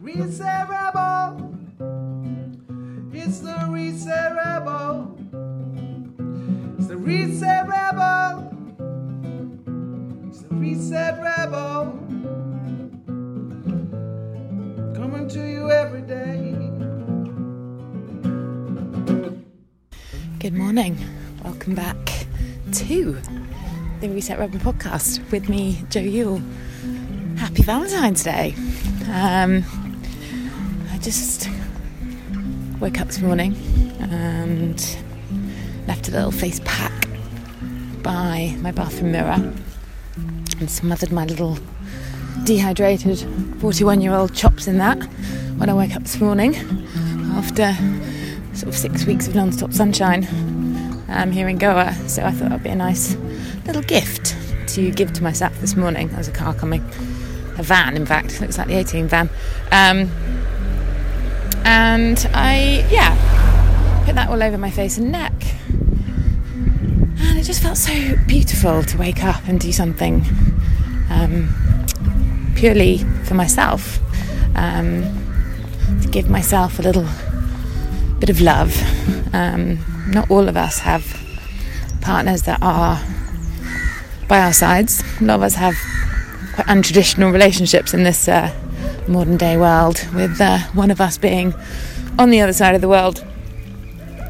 Reset Rebel. It's the Reset Rebel. It's the Reset Rebel. It's the Reset Rebel. Coming to you every day. Good morning. Welcome back to the Reset Rebel podcast with me, Joe Yule. Happy Valentine's Day. Um, just woke up this morning and left a little face pack by my bathroom mirror and smothered my little dehydrated 41 year old chops in that when I woke up this morning after sort of six weeks of non stop sunshine um, here in Goa. So I thought that'd be a nice little gift to give to myself this morning. There's a car coming, a van, in fact, looks like the 18 van. Um, and I, yeah, put that all over my face and neck. And it just felt so beautiful to wake up and do something um, purely for myself. Um, to give myself a little bit of love. Um, not all of us have partners that are by our sides. A lot of us have quite untraditional relationships in this uh, modern day world, with uh, one of us being on the other side of the world.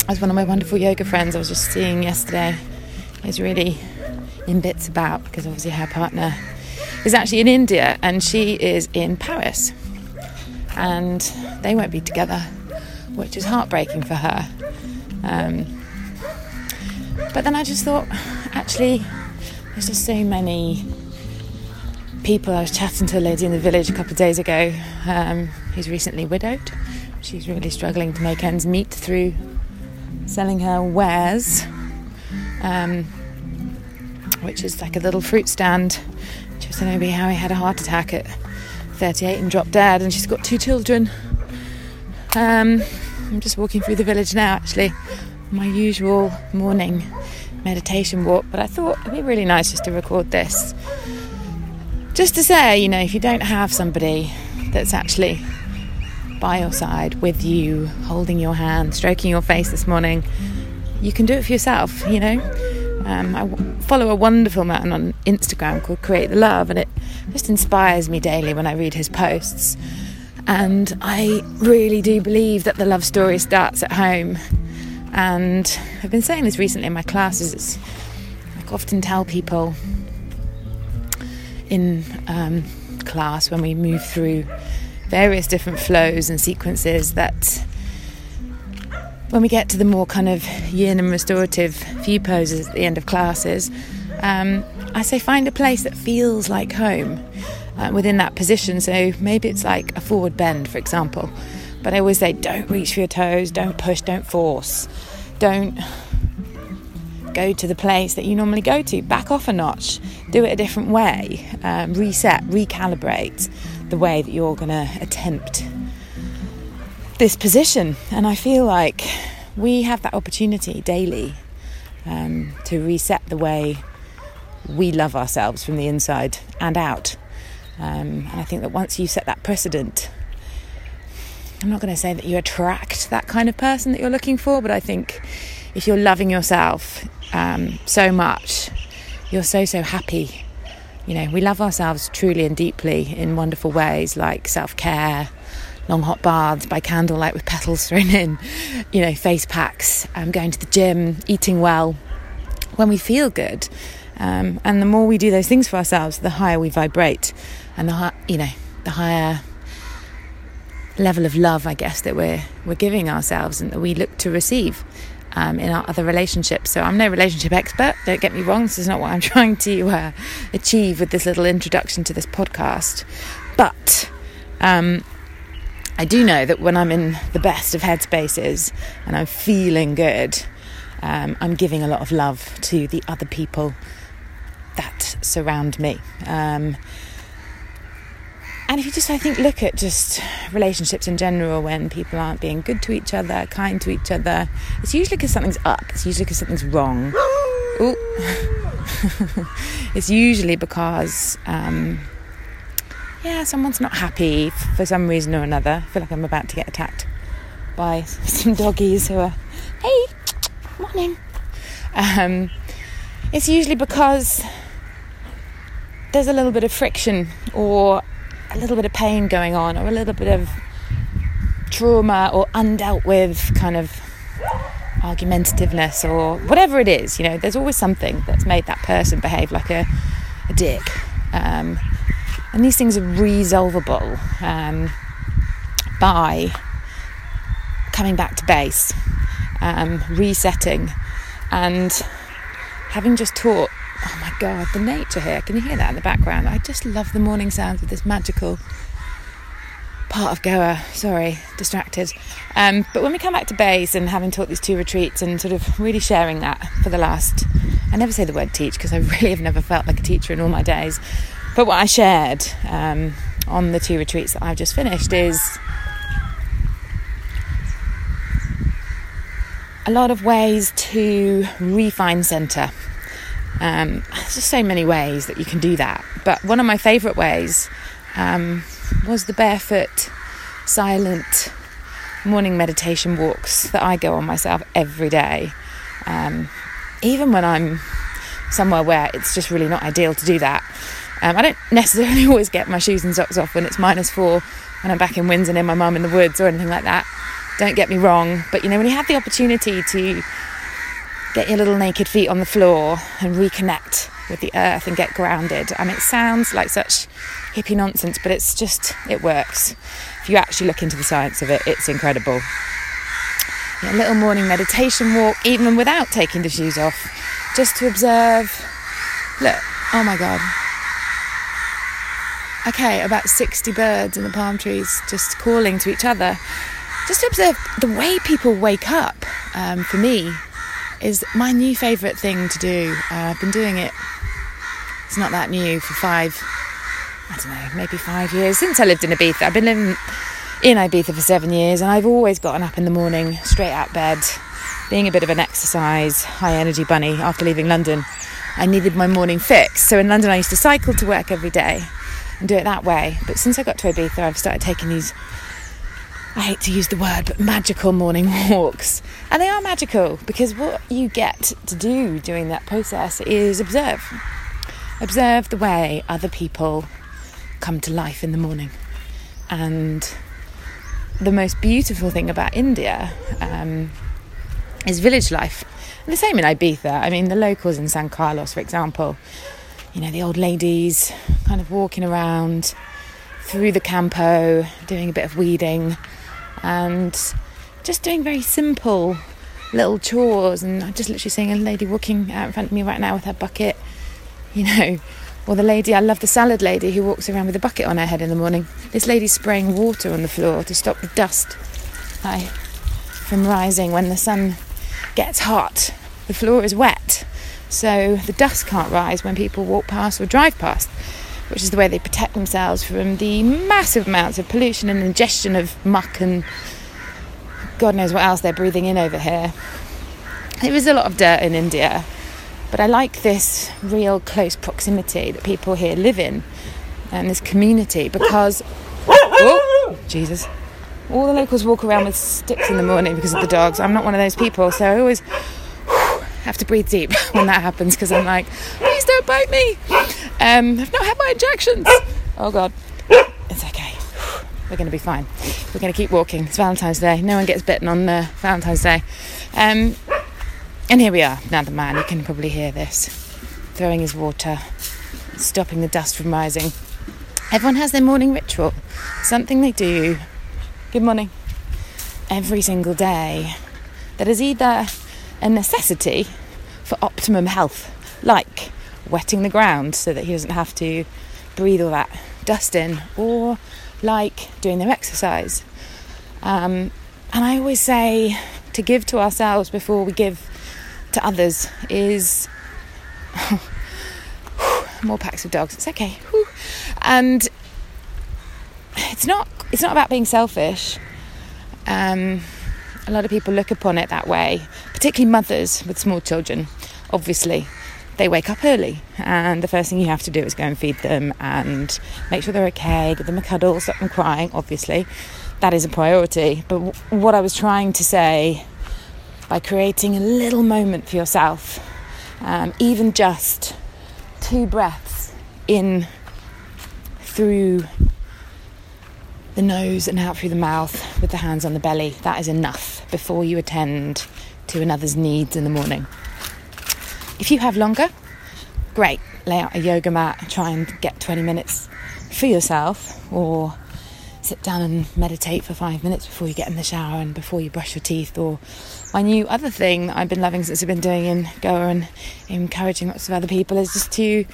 As one of my wonderful yoga friends I was just seeing yesterday is really in bits about because obviously her partner is actually in India and she is in Paris. And they won't be together, which is heartbreaking for her. Um, but then I just thought, actually, there's just so many people. I was chatting to a lady in the village a couple of days ago um, who's recently widowed. She's really struggling to make ends meet through selling her wares, um, which is like a little fruit stand. She was telling me how he had a heart attack at 38 and dropped dead, and she's got two children. Um, I'm just walking through the village now, actually, my usual morning meditation walk, but I thought it'd be really nice just to record this. Just to say, you know, if you don't have somebody that's actually by your side with you, holding your hand, stroking your face this morning, you can do it for yourself, you know. Um, I w- follow a wonderful man on Instagram called Create the Love, and it just inspires me daily when I read his posts. And I really do believe that the love story starts at home. And I've been saying this recently in my classes. It's, I often tell people in um, class when we move through various different flows and sequences that when we get to the more kind of yin and restorative few poses at the end of classes, um, I say find a place that feels like home uh, within that position. So maybe it's like a forward bend, for example. But I always say don't reach for your toes, don't push, don't force, don't go to the place that you normally go to. Back off a notch, do it a different way, um, reset, recalibrate the way that you're going to attempt this position. And I feel like we have that opportunity daily um, to reset the way we love ourselves from the inside and out. Um, and I think that once you set that precedent, I'm not going to say that you attract that kind of person that you're looking for, but I think if you're loving yourself um, so much, you're so, so happy. You know, we love ourselves truly and deeply in wonderful ways like self care, long hot baths by candlelight with petals thrown in, you know, face packs, um, going to the gym, eating well. When we feel good, um, and the more we do those things for ourselves, the higher we vibrate, and the you know the higher level of love, I guess, that we're we're giving ourselves and that we look to receive um, in our other relationships. So I'm no relationship expert. Don't get me wrong. This is not what I'm trying to uh, achieve with this little introduction to this podcast, but. Um, I do know that when I'm in the best of headspaces and I'm feeling good, um, I'm giving a lot of love to the other people that surround me. Um, and if you just, I think, look at just relationships in general, when people aren't being good to each other, kind to each other, it's usually because something's up. It's usually because something's wrong. It's usually because um, yeah, someone's not happy for some reason or another. I feel like I'm about to get attacked by some doggies who are, hey, morning. Um, it's usually because there's a little bit of friction or a little bit of pain going on or a little bit of trauma or undealt with kind of argumentativeness or whatever it is. You know, there's always something that's made that person behave like a, a dick. Um, and these things are resolvable um, by coming back to base, um, resetting, and having just taught. Oh my God, the nature here. Can you hear that in the background? I just love the morning sounds of this magical part of Goa. Sorry, distracted. Um, but when we come back to base and having taught these two retreats and sort of really sharing that for the last, I never say the word teach because I really have never felt like a teacher in all my days. But what I shared um, on the two retreats that I've just finished is a lot of ways to refine center. Um, there's just so many ways that you can do that. But one of my favourite ways um, was the barefoot, silent morning meditation walks that I go on myself every day. Um, even when I'm somewhere where it's just really not ideal to do that. Um, I don't necessarily always get my shoes and socks off when it's minus four when I'm back in Windsor near my mum in the woods or anything like that. Don't get me wrong, but you know, when you have the opportunity to get your little naked feet on the floor and reconnect with the earth and get grounded, I mean, it sounds like such hippie nonsense, but it's just, it works. If you actually look into the science of it, it's incredible. a little morning meditation walk, even without taking the shoes off, just to observe. Look, oh my God. Okay, about 60 birds in the palm trees just calling to each other just to observe the way people wake up um, for me is my new favourite thing to do. Uh, I've been doing it, it's not that new, for five, I don't know, maybe five years since I lived in Ibiza. I've been living in Ibiza for seven years and I've always gotten up in the morning, straight out bed, being a bit of an exercise, high energy bunny after leaving London. I needed my morning fix. So in London, I used to cycle to work every day and do it that way. But since I got to Ibiza, I've started taking these I hate to use the word, but magical morning walks. And they are magical because what you get to do during that process is observe. Observe the way other people come to life in the morning. And the most beautiful thing about India um, is village life. And the same in Ibiza. I mean, the locals in San Carlos, for example, you know, the old ladies kind of walking around through the campo, doing a bit of weeding and just doing very simple little chores. And I'm just literally seeing a lady walking out in front of me right now with her bucket, you know. Or the lady, I love the salad lady who walks around with a bucket on her head in the morning. This lady's spraying water on the floor to stop the dust from rising when the sun gets hot. The floor is wet, so the dust can't rise when people walk past or drive past which is the way they protect themselves from the massive amounts of pollution and ingestion of muck and God knows what else they're breathing in over here. There is a lot of dirt in India, but I like this real close proximity that people here live in and this community because, oh, Jesus, all the locals walk around with sticks in the morning because of the dogs. I'm not one of those people, so I always have to breathe deep when that happens because I'm like, please don't bite me. Um, I've not had my injections. Oh God, it's okay. We're going to be fine. We're going to keep walking. It's Valentine's Day. No one gets bitten on uh, Valentine's Day. Um, and here we are. Now the man, you can probably hear this, throwing his water, stopping the dust from rising. Everyone has their morning ritual, something they do. Good morning. Every single day that is either a necessity for optimum health, like wetting the ground so that he doesn't have to breathe all that dust in, or like doing their exercise. Um, and I always say to give to ourselves before we give to others is more packs of dogs. It's okay, and it's not. It's not about being selfish. Um, a lot of people look upon it that way, particularly mothers with small children, obviously. They wake up early, and the first thing you have to do is go and feed them and make sure they're okay, give them a cuddle, stop them crying, obviously. That is a priority. But w- what I was trying to say by creating a little moment for yourself, um, even just two breaths in through the nose and out through the mouth with the hands on the belly, that is enough before you attend to another's needs in the morning. If you have longer, great. Lay out a yoga mat, try and get 20 minutes for yourself, or sit down and meditate for five minutes before you get in the shower and before you brush your teeth. Or my new other thing that I've been loving since I've been doing in Goa and encouraging lots of other people is just to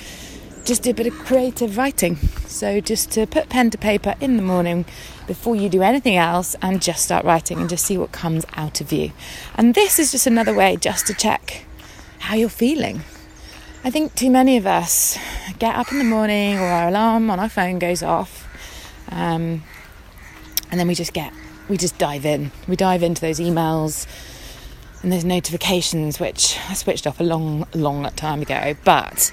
just do a bit of creative writing. So just to put pen to paper in the morning before you do anything else and just start writing and just see what comes out of you. And this is just another way just to check how you're feeling. I think too many of us get up in the morning or our alarm on our phone goes off, um, and then we just get, we just dive in. We dive into those emails and those notifications, which I switched off a long, long time ago. But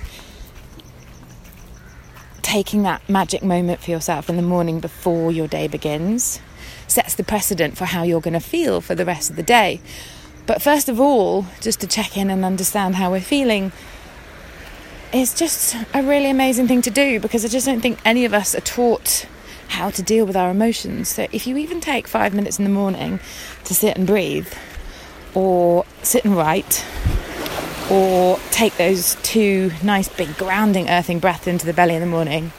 taking that magic moment for yourself in the morning before your day begins sets the precedent for how you're going to feel for the rest of the day. But first of all, just to check in and understand how we're feeling is just a really amazing thing to do because I just don't think any of us are taught how to deal with our emotions. So if you even take five minutes in the morning to sit and breathe, or sit and write, or take those two nice big grounding earthing breaths into the belly in the morning,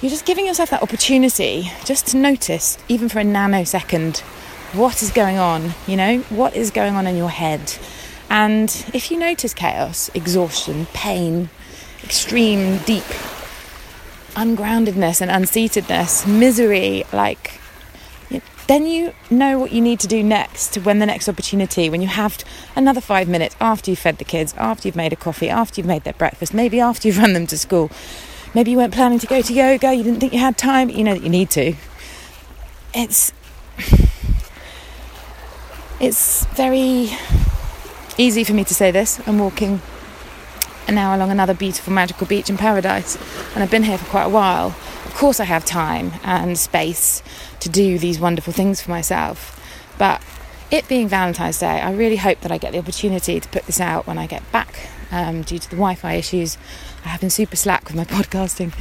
you're just giving yourself that opportunity just to notice, even for a nanosecond, what is going on, you know, what is going on in your head. And if you notice chaos, exhaustion, pain, extreme, deep ungroundedness and unseatedness, misery, like, then you know what you need to do next when the next opportunity, when you have another five minutes after you've fed the kids, after you've made a coffee, after you've made their breakfast, maybe after you've run them to school. Maybe you weren't planning to go to yoga, you didn't think you had time, but you know that you need to. It's it's very easy for me to say this. I'm walking an hour along another beautiful, magical beach in paradise, and I've been here for quite a while. Of course, I have time and space to do these wonderful things for myself, but it being Valentine's Day, I really hope that I get the opportunity to put this out when I get back. Um, due to the Wi-Fi issues, I have been super slack with my podcasting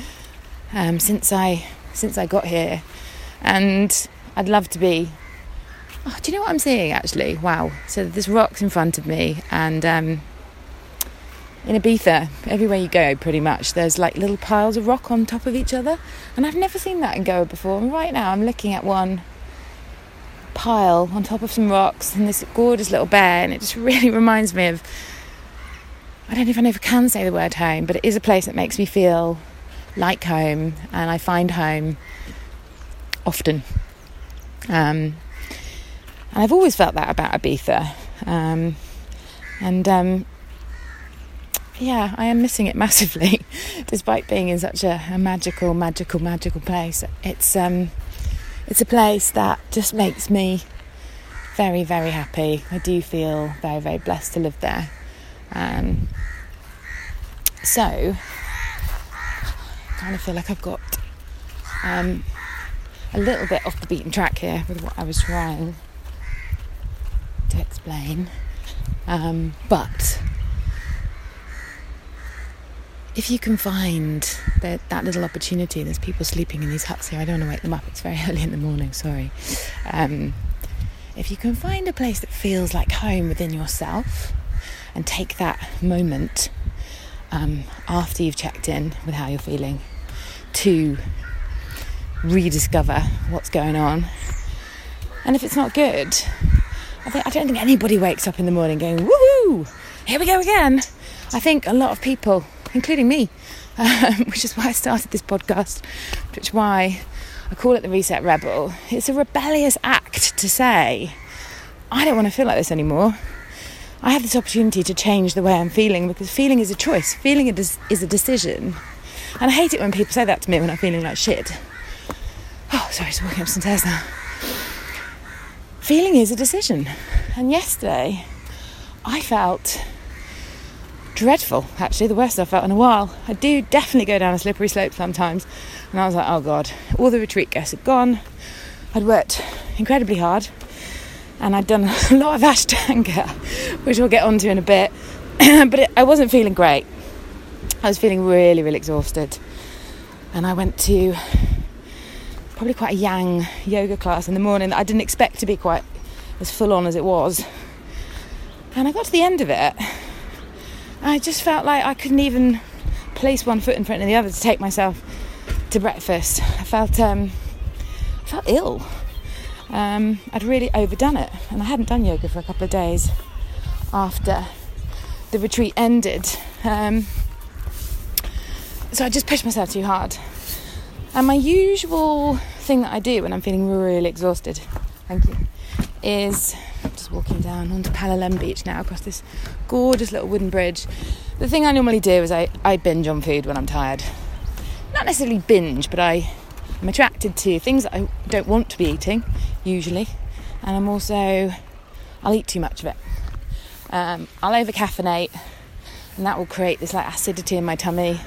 um, since I since I got here, and I'd love to be Oh, do you know what I'm seeing actually? Wow. So there's rocks in front of me, and um, in Ibiza, everywhere you go, pretty much, there's like little piles of rock on top of each other. And I've never seen that in Goa before. And right now I'm looking at one pile on top of some rocks and this gorgeous little bear, and it just really reminds me of. I don't know if I can say the word home, but it is a place that makes me feel like home, and I find home often. Um, and I've always felt that about Ibiza. Um, and um, yeah, I am missing it massively, despite being in such a, a magical, magical, magical place. It's um, it's a place that just makes me very, very happy. I do feel very, very blessed to live there. Um, so, I kind of feel like I've got um, a little bit off the beaten track here with what I was trying to explain. Um, but if you can find that, that little opportunity, there's people sleeping in these huts here. I don't want to wake them up. It's very early in the morning. Sorry. Um, if you can find a place that feels like home within yourself, and take that moment um, after you've checked in with how you're feeling to rediscover what's going on. And if it's not good, I, think, I don't think anybody wakes up in the morning going, woohoo, here we go again. I think a lot of people, including me, um, which is why I started this podcast, which is why I call it the Reset Rebel. It's a rebellious act to say, I don't want to feel like this anymore. I have this opportunity to change the way I'm feeling because feeling is a choice, feeling is a decision. And I hate it when people say that to me when I'm feeling like shit. Oh, sorry, just walking up some stairs now feeling is a decision. And yesterday, I felt dreadful, actually, the worst I've felt in a while. I do definitely go down a slippery slope sometimes. And I was like, oh God, all the retreat guests had gone. I'd worked incredibly hard and I'd done a lot of Ashtanga, which we'll get onto in a bit. but it, I wasn't feeling great. I was feeling really, really exhausted. And I went to probably quite a yang yoga class in the morning that I didn't expect to be quite as full on as it was. And I got to the end of it. I just felt like I couldn't even place one foot in front of the other to take myself to breakfast. I felt um, I felt ill. Um, I'd really overdone it, and I hadn't done yoga for a couple of days after the retreat ended. Um, so I just pushed myself too hard. And my usual thing that I do when I'm feeling really exhausted, thank you, is just walking down onto Palolem Beach now across this gorgeous little wooden bridge. The thing I normally do is I, I binge on food when I'm tired. Not necessarily binge, but I, I'm attracted to things that I don't want to be eating, usually. And I'm also, I'll eat too much of it. Um, I'll over caffeinate, and that will create this like acidity in my tummy.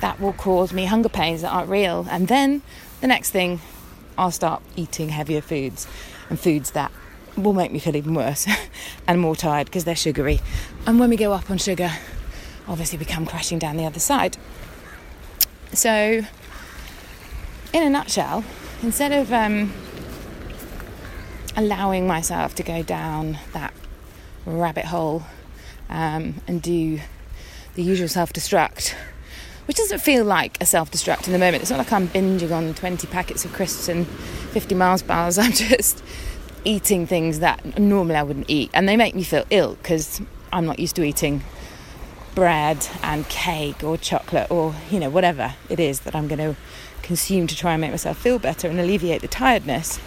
That will cause me hunger pains that aren't real. And then the next thing, I'll start eating heavier foods and foods that will make me feel even worse and more tired because they're sugary. And when we go up on sugar, obviously we come crashing down the other side. So, in a nutshell, instead of um, allowing myself to go down that rabbit hole um, and do the usual self destruct, which doesn't feel like a self destruct in the moment. It's not like I'm binging on 20 packets of crisps and 50 Mars bars. I'm just eating things that normally I wouldn't eat, and they make me feel ill because I'm not used to eating bread and cake or chocolate or you know whatever it is that I'm going to consume to try and make myself feel better and alleviate the tiredness.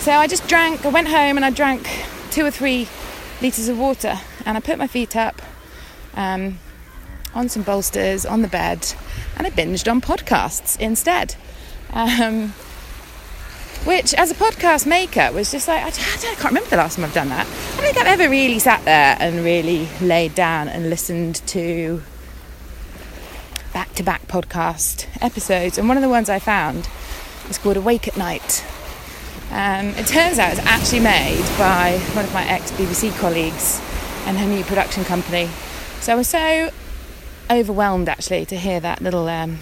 So I just drank. I went home and I drank two or three liters of water, and I put my feet up um, on some bolsters on the bed, and I binged on podcasts instead. Um, which, as a podcast maker, was just like, I, I, can't remember the last time I've done that. I don't think I've ever really sat there and really laid down and listened to back to back podcast episodes. And one of the ones I found is called Awake at Night. Um, it turns out it's actually made by one of my ex BBC colleagues and her new production company. So I was so overwhelmed actually to hear that little um,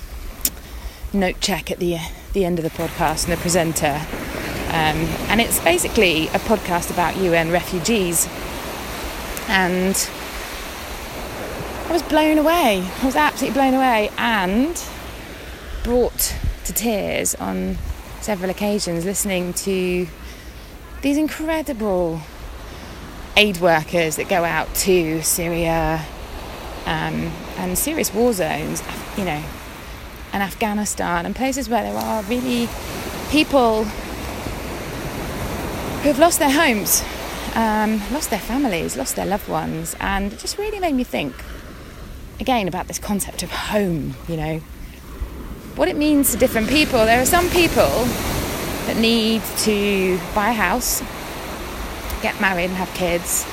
note check at the the end of the podcast and the presenter. Um, and it's basically a podcast about UN refugees. And I was blown away. I was absolutely blown away and brought to tears on several occasions listening to these incredible aid workers that go out to Syria um, and serious war zones, you know, and Afghanistan and places where there are really people who have lost their homes, um, lost their families, lost their loved ones, and it just really made me think again about this concept of home, you know, what it means to different people. There are some people that need to buy a house, get married, and have kids,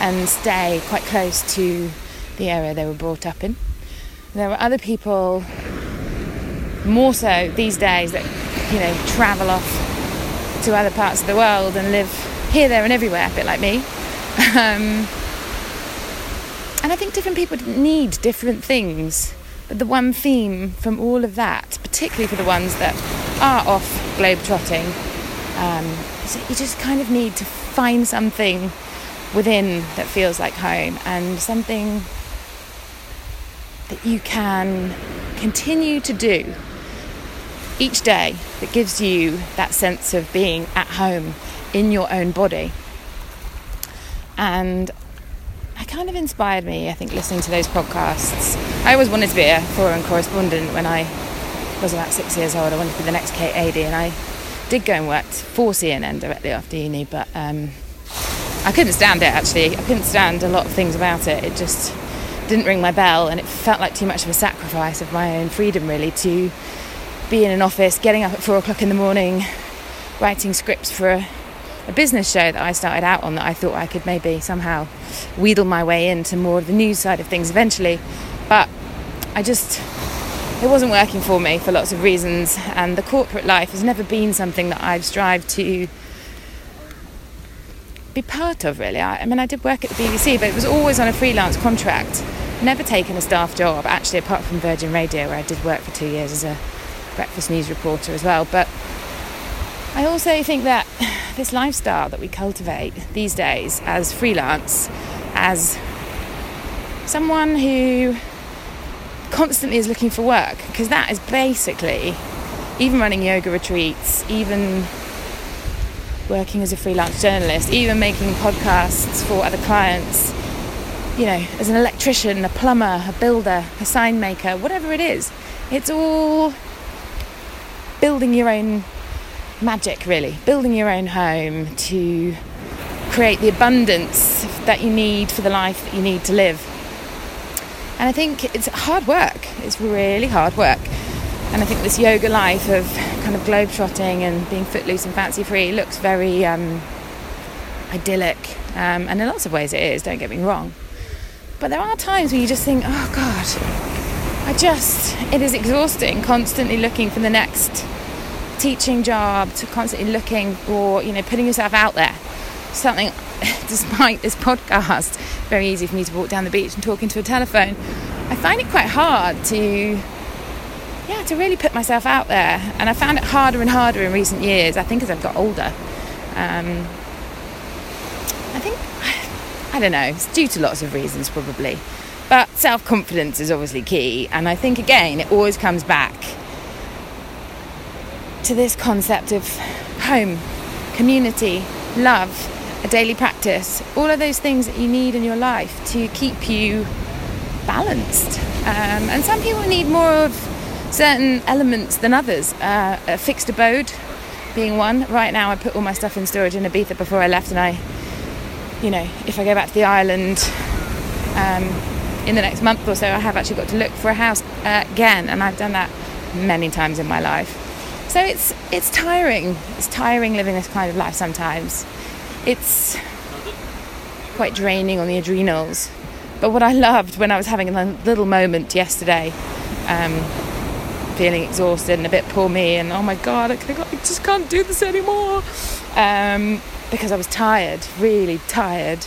and stay quite close to the area they were brought up in. There are other people more so these days that you know travel off to other parts of the world and live here, there, and everywhere, a bit like me. Um, and I think different people need different things. But the one theme from all of that, particularly for the ones that are off globe trotting, um, is that you just kind of need to find something within that feels like home and something that you can continue to do each day that gives you that sense of being at home in your own body. And it kind of inspired me, I think, listening to those podcasts. I always wanted to be a foreign correspondent when I was about six years old. I wanted to be the next Kate Adie, and I did go and work for CNN directly after uni, but um, I couldn't stand it actually. I couldn't stand a lot of things about it. It just didn't ring my bell, and it felt like too much of a sacrifice of my own freedom, really, to be in an office, getting up at four o'clock in the morning, writing scripts for a a business show that I started out on that I thought I could maybe somehow wheedle my way into more of the news side of things eventually. But I just, it wasn't working for me for lots of reasons, and the corporate life has never been something that I've strived to be part of really. I, I, mean, I did work at the BBC, but it was always on a freelance contract. Never taken a staff job, actually, apart from Virgin Radio, where I did work for two years as a breakfast news reporter as well. But I also think that this lifestyle that we cultivate these days as freelance, as someone who constantly is looking for work, because that is basically even running yoga retreats, even working as a freelance journalist, even making podcasts for other clients, you know, as an electrician, a plumber, a builder, a sign maker, whatever it is, it's all building your own magic, really, building your own home to create the abundance that you need for the life that you need to live. And I think it's hard work, it's really hard work. And I think this yoga life of kind of globetrotting and being footloose and fancy free looks very um, idyllic. Um, and in lots of ways it is, don't get me wrong. But there are times when you just think, oh God, I just, it is exhausting constantly looking for the next teaching job, to constantly looking for, you know, putting yourself out there. Something, despite this podcast, very easy for me to walk down the beach and talk into a telephone. I find it quite hard to yeah, to really put myself out there. And I found it harder and harder in recent years, I think as I've got older. Um, I think, I don't know, it's due to lots of reasons probably. But self confidence is obviously key. And I think, again, it always comes back to this concept of home, community, love, a daily practice, all of those things that you need in your life to keep you balanced. Um, and some people need more of certain elements than others. Uh, a fixed abode being one. Right now, I put all my stuff in storage in Ibiza before I left, and I, you know, if I go back to the island um, in the next month or so, I have actually got to look for a house uh, again, and I've done that many times in my life. So it's it's tiring. It's tiring living this kind of life sometimes. It's quite draining on the adrenals. But what I loved when I was having a little moment yesterday. Um, feeling exhausted and a bit poor me and oh my god I, I just can't do this anymore. Um, because I was tired really tired.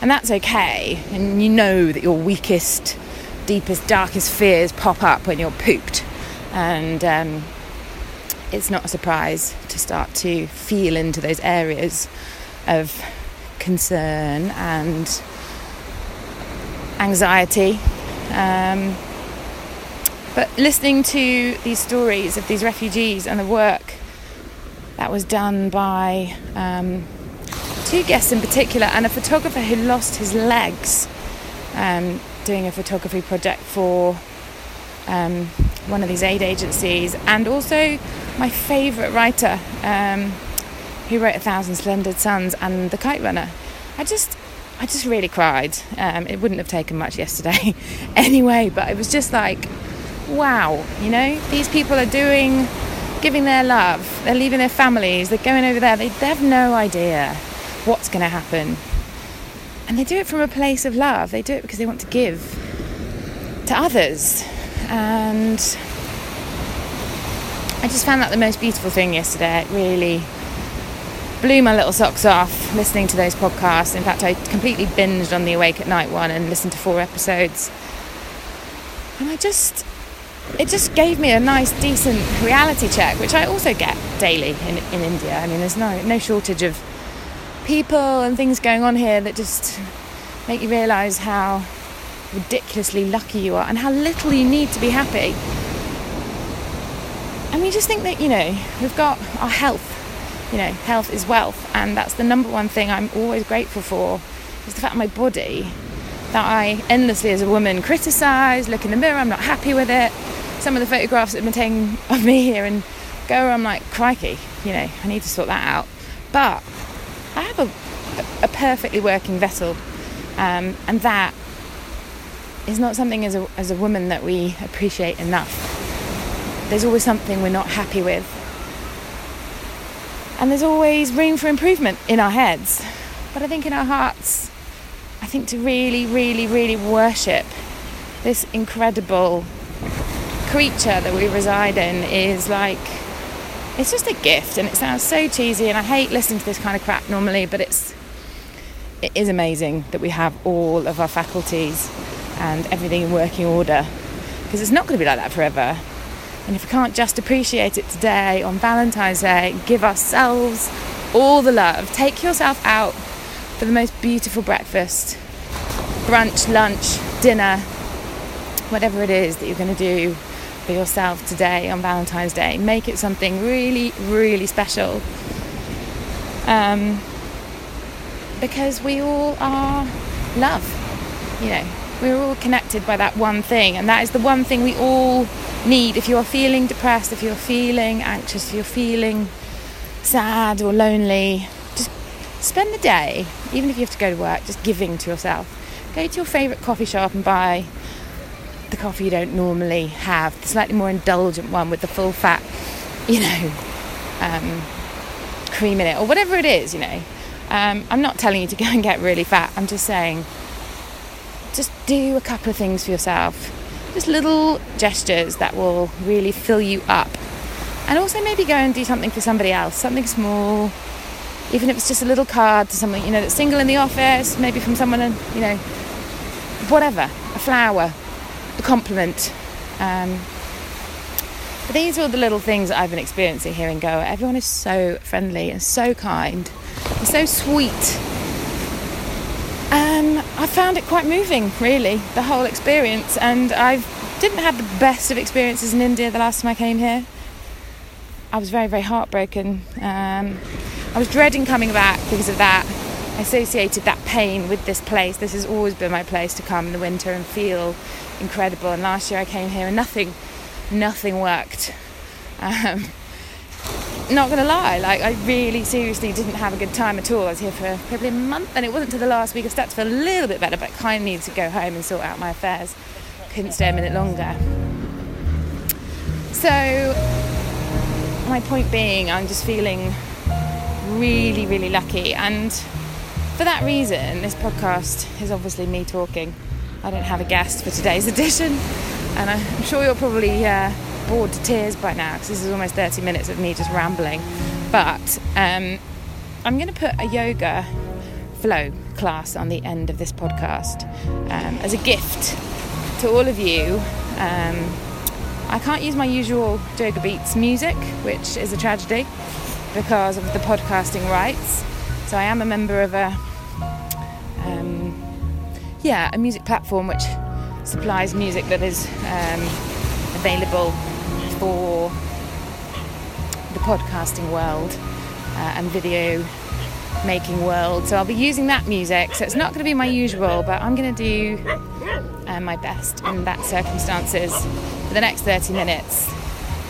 And that's okay. And you know that your weakest deepest darkest fears pop up when you're pooped. And um, it's not a surprise to start to feel into those areas of concern and anxiety. Um, but listening to these stories of these refugees and the work that was done by um, two guests in particular, and a photographer who lost his legs um, doing a photography project for um, one of these aid agencies, and also my favourite writer um, who wrote A Thousand Splendid Suns and The Kite Runner. I just I just really cried. Um, it wouldn't have taken much yesterday anyway, but it was just like wow, you know, these people are doing, giving their love, they're leaving their families, they're going over there, they, they have no idea what's going to happen. And they do it from a place of love, they do it because they want to give to others. And I just found that the most beautiful thing yesterday. It really blew my little socks off listening to those podcasts. In fact, I completely binged on the Awake at Night one and listened to four episodes. And I just it just gave me a nice, decent reality check, which I also get daily in, in India. I mean, there's no, no shortage of people and things going on here that just make you realise how ridiculously lucky you are and how little you need to be happy. And you just think that, you know, we've got our health. You know, health is wealth, and that's the number one thing I'm always grateful for is the fact my body that I endlessly as a woman criticise, look in the mirror, I'm not happy with it. Some of the photographs that have been taken of me here and go, I'm like, crikey, you know, I need to sort that out. But I have a, a perfectly working vessel, um, and that is not something as a, as a woman that we appreciate enough. There's always something we're not happy with. And there's always room for improvement in our heads. But I think in our hearts, I think to really, really, really worship this incredible creature that we reside in is like it's just a gift and it sounds so cheesy and I hate listening to this kind of crap normally but it's it is amazing that we have all of our faculties and everything in working order because it's not going to be like that forever. And if we can't just appreciate it today on Valentine's Day give ourselves all the love take yourself out for the most beautiful breakfast brunch lunch dinner whatever it is that you're going to do for yourself today on Valentine's Day. Make it something really, really special. Um, because we all are love, you know, we're all connected by that one thing, and that is the one thing we all need. If you're feeling depressed, if you're feeling anxious, if you're feeling sad or lonely, spend the day, even if you have to go to work, just giving to yourself. Go to your favourite coffee shop and buy the coffee you don't normally have, the slightly more indulgent one with the full fat, you know, um, cream in it, or whatever it is, you know. Um, I'm not telling you to go and get really fat, I'm just saying just do a couple of things for yourself. Just little gestures that will really fill you up. And also maybe go and do something for somebody else, something small, even if it's just a little card to someone you know that's single in the office, maybe from someone, and you know, whatever, a flower, a compliment. Um, but these are all the little things that I've been experiencing here in Goa. Everyone is so friendly and so kind and so sweet. Um, I found it quite moving, really, the whole experience. And I didn't have the best of experiences in India the last time I came here. I was very, very heartbroken. Um, I was dreading coming back because of that. I associated that pain with this place. This has always been my place to come in the winter and feel incredible. And last year I came here and nothing, nothing worked. Um, not gonna lie, like I really seriously didn't have a good time at all. I was here for probably a month, and it wasn't until the last week I started to feel a little bit better, but I kind of needed to go home and sort out my affairs. Couldn't stay a minute longer. So, my point being, I'm just feeling really, really lucky, and for that reason, this podcast is obviously me talking. I don't have a guest for today's edition, and I'm sure you're probably uh, bored to tears by now because this is almost 30 minutes of me just rambling. But um, I'm going to put a yoga flow class on the end of this podcast um, as a gift to all of you. Um, I can't use my usual Yoga Beats music, which is a tragedy because of the podcasting rights. So I am a member of a um, yeah, a music platform which supplies music that is um, available for the podcasting world uh, and video making world. So I'll be using that music. So it's not going to be my usual, but I'm going to do uh, my best in that circumstances for the next 30 minutes,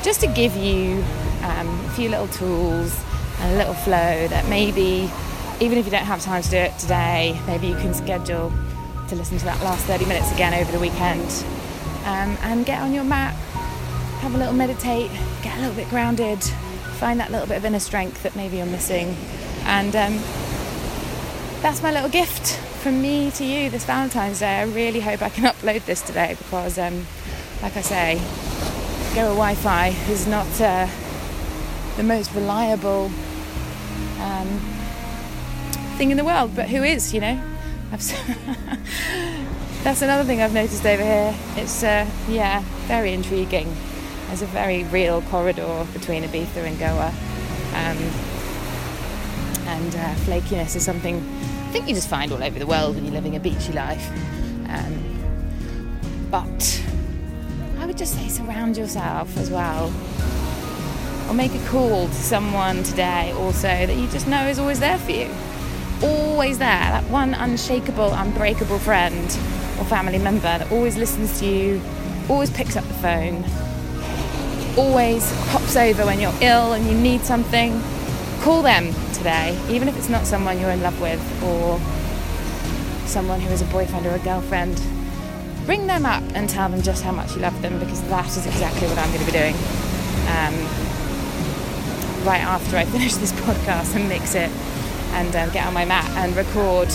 just to give you um, a few little tools and a little flow that maybe, even if you don't have time to do it today, maybe you can schedule to listen to that last 30 minutes again over the weekend. Um, and get on your mat, have a little meditate, get a little bit grounded, find that little bit of inner strength that maybe you're missing. And um, that's my little gift from me to you this Valentine's Day. I really hope I can upload this today because, um, like I say, Goa Wi Fi is not uh, the most reliable um, thing in the world, but who is, you know? That's another thing I've noticed over here. It's, uh, yeah, very intriguing. There's a very real corridor between Ibiza and Goa. Um, and uh, flakiness is something I think you just find all over the world when you're living a beachy life. Um, but I would just say surround yourself as well. Or make a call to someone today also that you just know is always there for you always there, that one unshakable, unbreakable friend or family member that always listens to you, always picks up the phone, always pops over when you're ill and you need something. Call them today, even if it's not someone you're in love with or someone who is a boyfriend or a girlfriend. Ring them up and tell them just how much you love them because that is exactly what I'm going to be doing. Um, right after I finish this podcast and mix it and um, get on my mat and record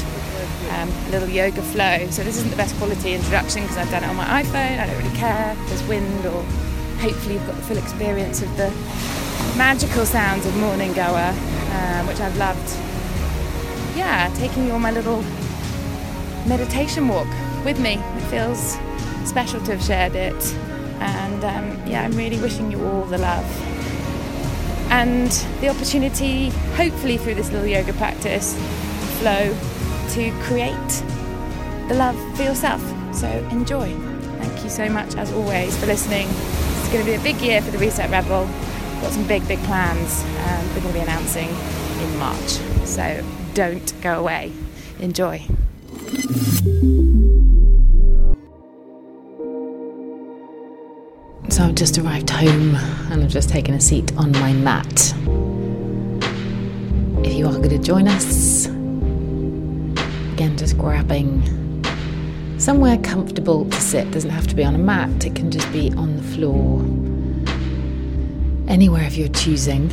um, a little yoga flow. So this isn't the best quality introduction because I've done it on my iPhone. I don't really care there's wind or hopefully you've got the full experience of the magical sounds of Morning Goa, um, which I've loved. Yeah, taking you on my little meditation walk with me. It feels special to have shared it. And um, yeah, I'm really wishing you all the love and the opportunity, hopefully through this little yoga practice, flow, to create the love for yourself. So enjoy. Thank you so much, as always, for listening. It's going to be a big year for the Reset Rebel. Got some big, big plans, and we're going to be announcing in March. So don't go away. Enjoy. So I've just arrived home and I've just taken a seat on my mat. If you are going to join us, again, just grabbing somewhere comfortable to sit. Doesn't have to be on a mat, it can just be on the floor. Anywhere if you're choosing.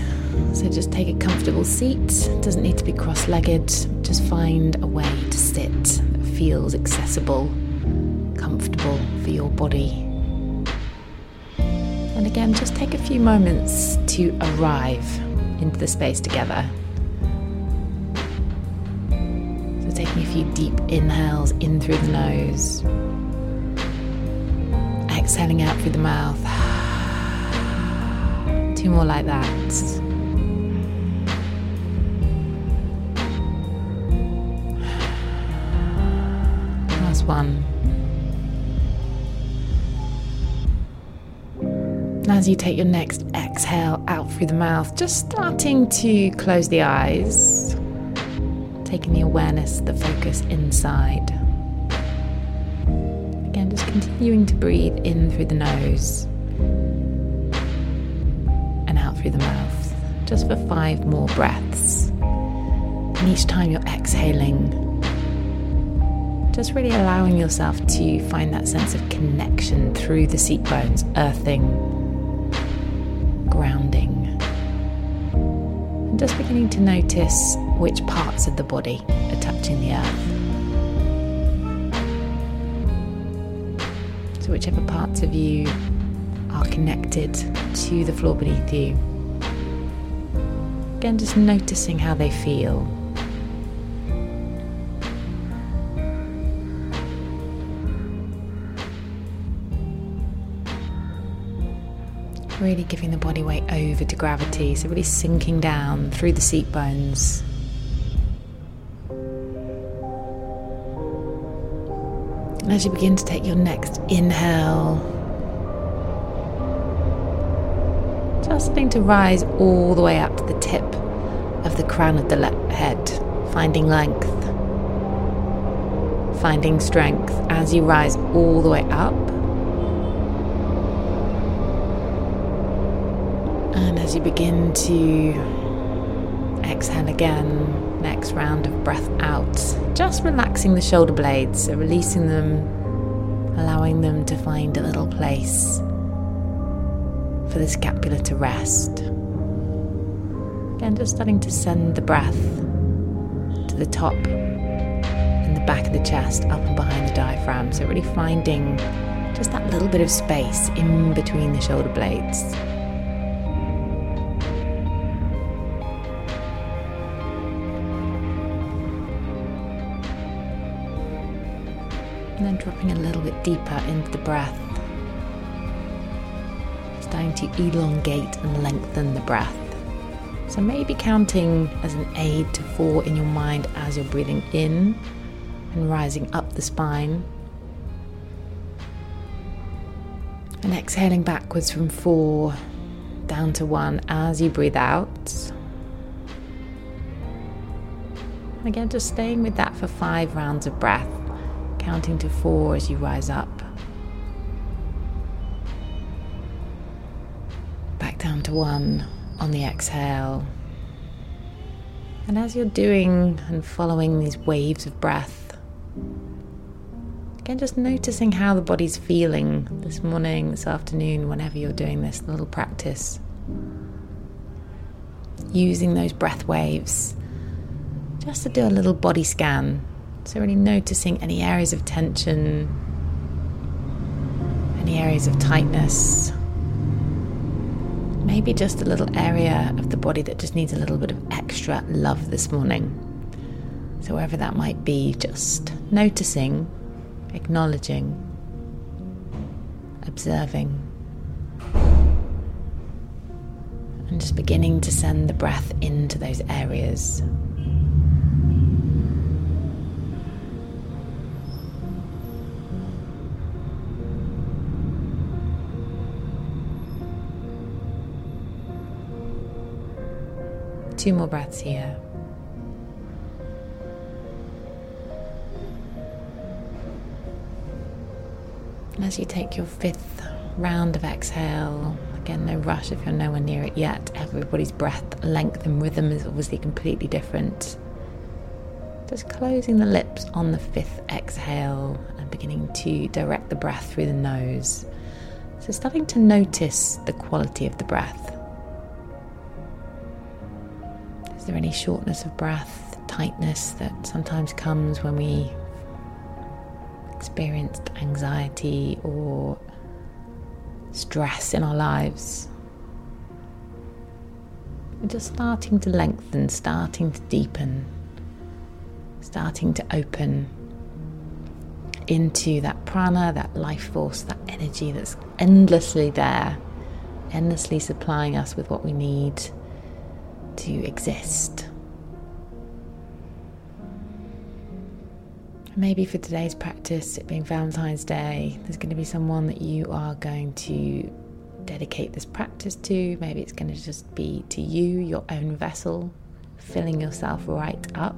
So just take a comfortable seat. Doesn't need to be cross legged. Just find a way to sit that feels accessible, comfortable for your body. Again, just take a few moments to arrive into the space together. So, taking a few deep inhales in through the nose, exhaling out through the mouth. Two more like that. Last one. As you take your next exhale out through the mouth, just starting to close the eyes, taking the awareness, the focus inside. Again, just continuing to breathe in through the nose and out through the mouth, just for five more breaths. And each time you're exhaling, just really allowing yourself to find that sense of connection through the seat bones, earthing grounding. And just beginning to notice which parts of the body are touching the earth. So, whichever parts of you are connected to the floor beneath you. Again, just noticing how they feel. Really giving the body weight over to gravity, so really sinking down through the seat bones. And as you begin to take your next inhale, just starting to rise all the way up to the tip of the crown of the head, finding length, finding strength as you rise all the way up. And as you begin to exhale again, next round of breath out, just relaxing the shoulder blades, so releasing them, allowing them to find a little place for the scapula to rest. Again, just starting to send the breath to the top and the back of the chest, up and behind the diaphragm. So, really finding just that little bit of space in between the shoulder blades. And dropping a little bit deeper into the breath. Starting to elongate and lengthen the breath. So maybe counting as an aid to four in your mind as you're breathing in and rising up the spine. And exhaling backwards from four down to one as you breathe out. Again, just staying with that for five rounds of breath counting to four as you rise up. Back down to one on the exhale. And as you're doing and following these waves of breath, again, just noticing how the body's feeling this morning, this afternoon, whenever you're doing this little practice. using those breath waves just to do a little body scan. So, really noticing any areas of tension, any areas of tightness, maybe just a little area of the body that just needs a little bit of extra love this morning. So, wherever that might be, just noticing, acknowledging, observing. And just beginning to send the breath into those areas. Two more breaths here. And as you take your fifth round of exhale, again, no rush if you're nowhere near it yet. Everybody's breath length and rhythm is obviously completely different. Just closing the lips on the fifth exhale and beginning to direct the breath through the nose. So, starting to notice the quality of the breath. Any shortness of breath, tightness that sometimes comes when we experienced anxiety or stress in our lives. We're just starting to lengthen, starting to deepen, starting to open into that prana, that life force, that energy that's endlessly there, endlessly supplying us with what we need to exist. Maybe for today's practice, it being Valentine's Day, there's going to be someone that you are going to dedicate this practice to. Maybe it's going to just be to you, your own vessel, filling yourself right up.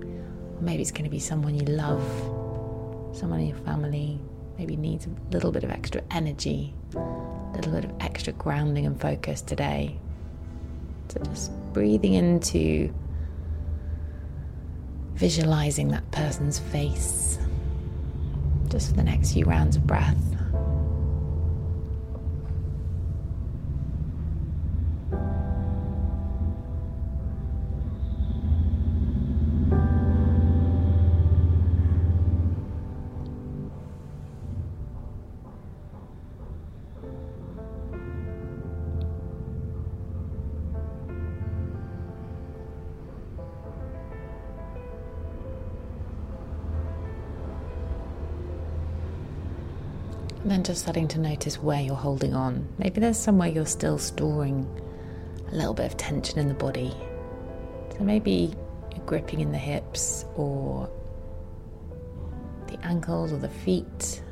Or maybe it's going to be someone you love, someone in your family, maybe needs a little bit of extra energy, a little bit of extra grounding and focus today. So just breathing into visualizing that person's face just for the next few rounds of breath. Then just starting to notice where you're holding on. Maybe there's somewhere you're still storing a little bit of tension in the body. So maybe you're gripping in the hips or the ankles or the feet.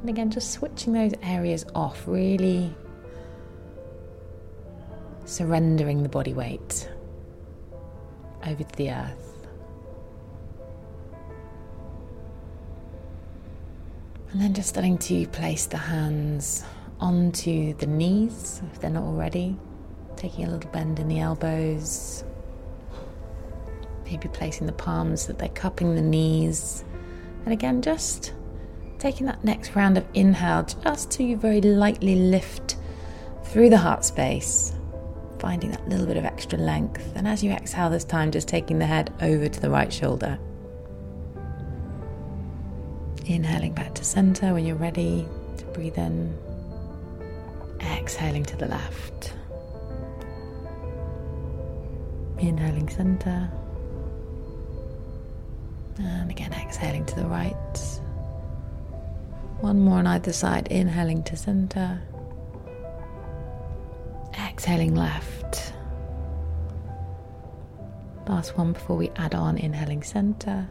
And again, just switching those areas off, really surrendering the body weight over to the earth. And then just starting to place the hands onto the knees if they're not already. Taking a little bend in the elbows. Maybe placing the palms that they're cupping the knees. And again, just taking that next round of inhale just to very lightly lift through the heart space. Finding that little bit of extra length. And as you exhale this time, just taking the head over to the right shoulder. Inhaling back to center when you're ready to breathe in. Exhaling to the left. Inhaling center. And again, exhaling to the right. One more on either side. Inhaling to center. Exhaling left. Last one before we add on inhaling center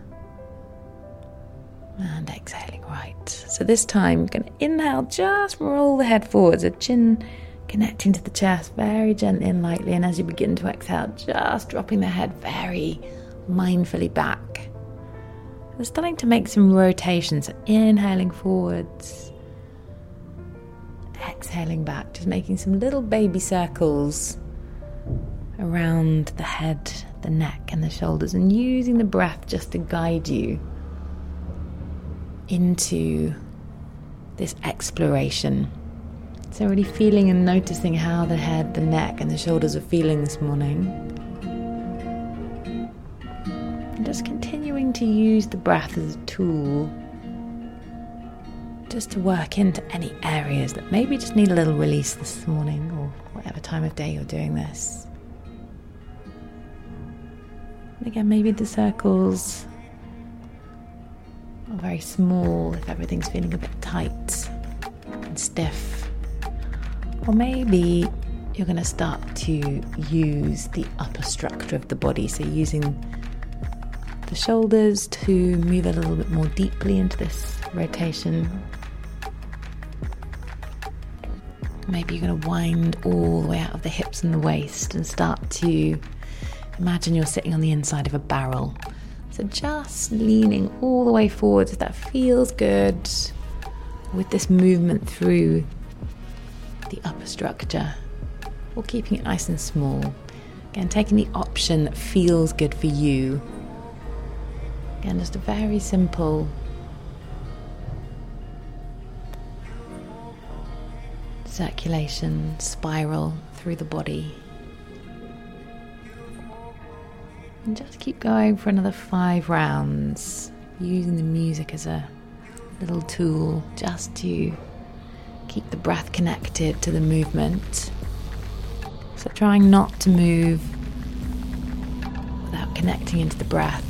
and exhaling right. So this time, you're going to inhale, just roll the head forwards, a chin connecting to the chest very gently and lightly. And as you begin to exhale, just dropping the head very mindfully back. And starting to make some rotations. Inhaling forwards, exhaling back, just making some little baby circles around the head, the neck, and the shoulders, and using the breath just to guide you into this exploration, So, really feeling and noticing how the head, the neck, and the shoulders are feeling this morning. And just continuing to use the breath as a tool just to work into any areas that maybe just need a little release this morning or whatever time of day you're doing this. And again, maybe the circles are very small if everything's feeling a bit tight and stiff. Or maybe you're going to start to use the upper structure of the body, so using the shoulders to move a little bit more deeply into this rotation Maybe you're going to wind all the way out of the hips and the waist and start to imagine you're sitting on the inside of a barrel. So just leaning all the way forward, that feels good with this movement through the upper structure, or keeping it nice and small. Again, taking the option that feels good for you. Again, just a very simple circulation spiral through the body. And just keep going for another five rounds, using the music as a little tool just to keep the breath connected to the movement. So, trying not to move without connecting into the breath,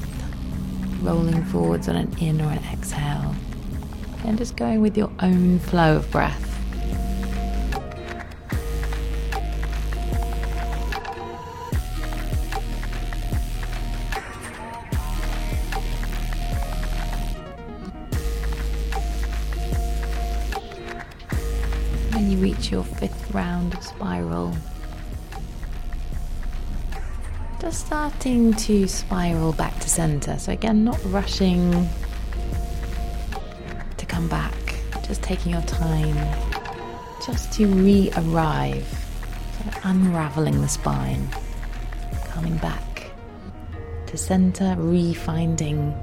rolling forwards on an in or an exhale, and just going with your own flow of breath. Your fifth round of spiral. Just starting to spiral back to center. So, again, not rushing to come back, just taking your time just to re arrive, unraveling the spine, coming back to center, re finding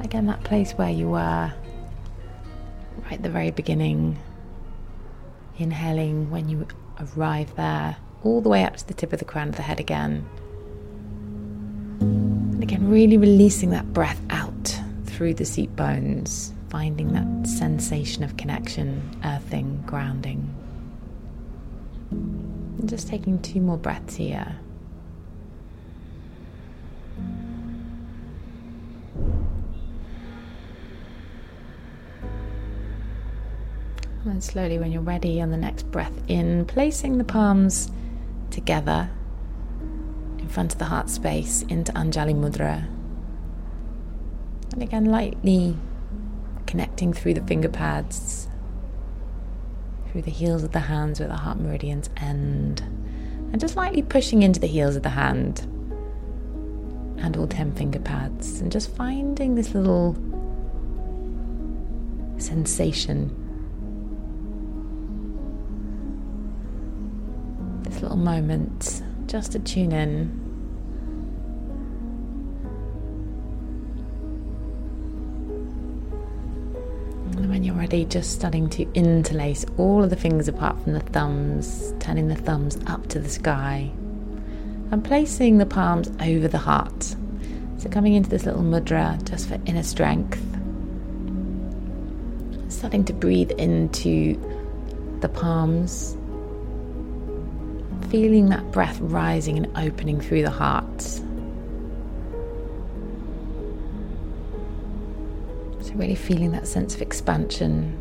again that place where you were right at the very beginning Inhaling when you arrive there, all the way up to the tip of the crown of the head again. And again, really releasing that breath out through the seat bones, finding that sensation of connection, earthing, grounding. And just taking two more breaths here. And slowly, when you're ready, on the next breath in, placing the palms together in front of the heart space into Anjali Mudra. And again, lightly connecting through the finger pads, through the heels of the hands where the heart meridians end, and just lightly pushing into the heels of the hand and all 10 finger pads, and just finding this little sensation little moment just to tune in. And when you're ready, just starting to interlace all of the fingers apart from the thumbs, turning the thumbs up to the sky, and placing the palms over the heart. So, coming into this little mudra just for inner strength. Starting to breathe into the palms feeling that breath rising and opening through the heart. So, really feeling that sense of expansion.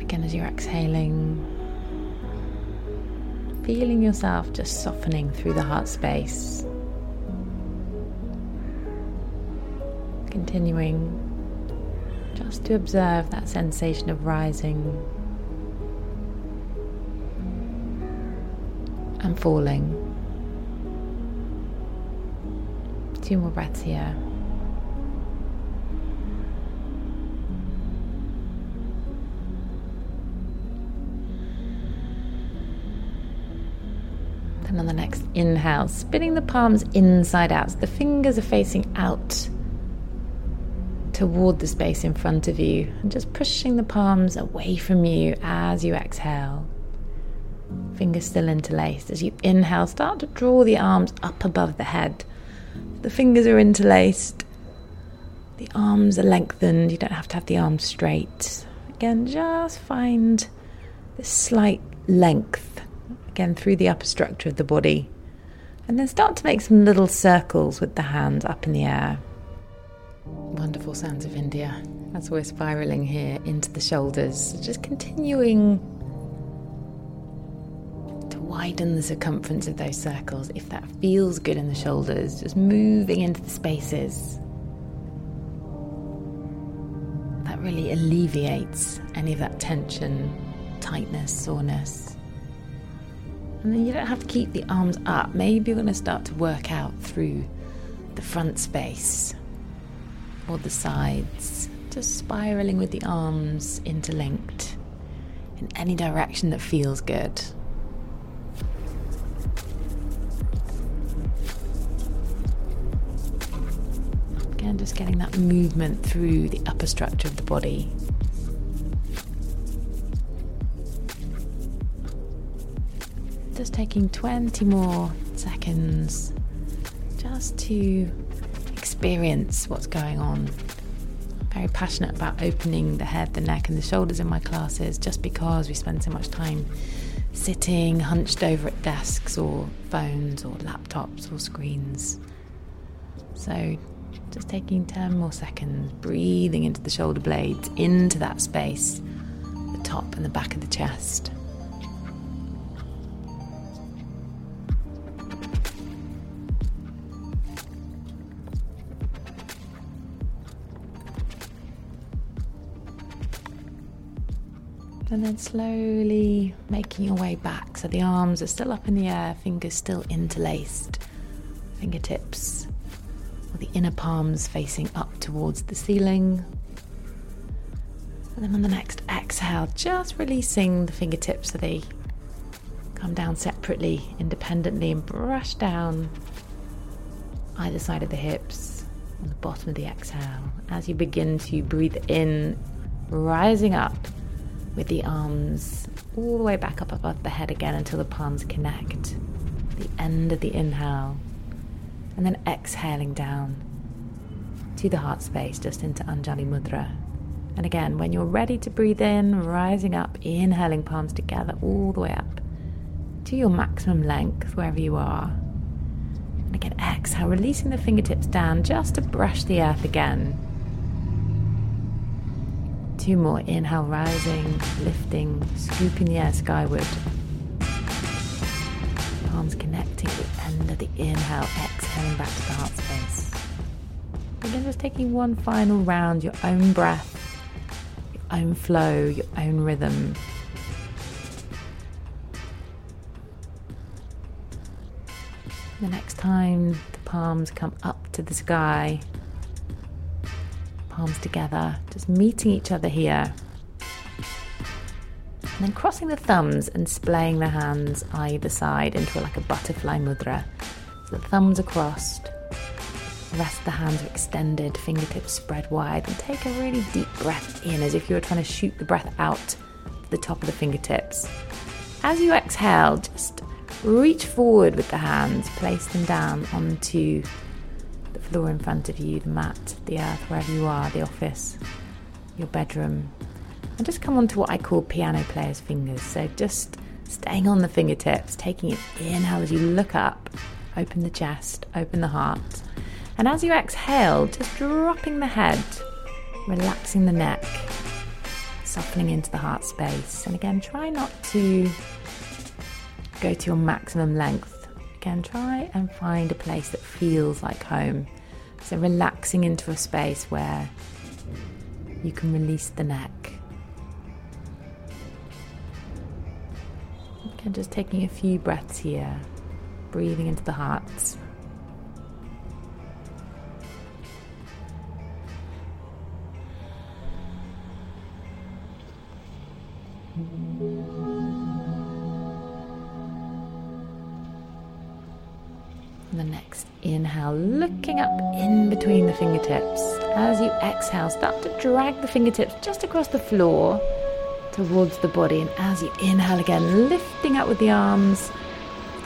Again, as you're exhaling, feeling yourself just softening through the heart space. Continuing just to observe that sensation of rising and falling. Two more breaths here. Then on the next inhale, spinning the palms inside out. So the fingers are facing out toward the space in front of you and just pushing the palms away from you as you exhale. Fingers still interlaced. As you inhale, start to draw the arms up above the head. The fingers are interlaced. The arms are lengthened. You don't have to have the arms straight. Again, just find this slight length, again, through the upper structure of the body. And then start to make some little circles with the hands up in the air. Wonderful sounds of India as we're spiraling here into the shoulders, just continuing widen the circumference of those circles. If that feels good in the shoulders, just moving into the spaces. That really alleviates any of that tension, tightness, soreness. And then you don't have to keep the arms up. Maybe you're going to start to work out through the front space or the sides, just spiraling with the arms interlinked in any direction that feels good. Just getting that movement through the upper structure of the body. Just taking 20 more seconds just to experience what's going on. Very passionate about opening the head, the neck, and the shoulders in my classes just because we spend so much time sitting hunched over at desks or phones or laptops or screens. So, just taking 10 more seconds, breathing into the shoulder blades, into that space, the top and the back of the chest. And then slowly making your way back. So the arms are still up in the air, fingers still interlaced, fingertips the inner palms facing up towards the ceiling. And then on the next exhale, just releasing the fingertips so they come down separately, independently, and brush down either side of the hips on the bottom of the exhale as you begin to breathe in, rising up with the arms all the way back up above the head again until the palms connect. The end of the inhale, and then exhaling down to the heart space, just into Anjali Mudra. And again, when you're ready to breathe in, rising up, inhaling palms together all the way up to your maximum length, wherever you are. And again, exhale, releasing the fingertips down just to brush the earth again Two more. Inhale, rising, lifting, scooping the air skyward. Palms connecting the inhale, exhaling back to the heart space. Again, just taking one final round, your own breath, your own flow, your own rhythm. The next time the palms come up to the sky, palms together, just meeting each other here. And then crossing the thumbs and splaying the hands either side into like a butterfly mudra. The thumbs are crossed, the rest of the hands are extended, fingertips spread wide, and take a really deep breath in as if you were trying to shoot the breath out to the top of the fingertips. As you exhale, just reach forward with the hands, place them down onto the floor in front of you, the mat, the earth, wherever you are, the office, your bedroom, and just come on to what I call piano player's fingers. So just staying on the fingertips, taking it inhale as you look up, open the chest, open the heart. And as you exhale, just dropping the head, relaxing the neck, softening into the heart space. And again, try not to go to your maximum length. Again, try and find a place that feels like home. So, relaxing into a space where you can release the neck. Again, just taking a few breaths here, breathing into the heart. And the next inhale, looking up in between the fingertips. As you exhale, start to drag the fingertips just across the floor towards the body. And as you inhale again, lifting up with the arms,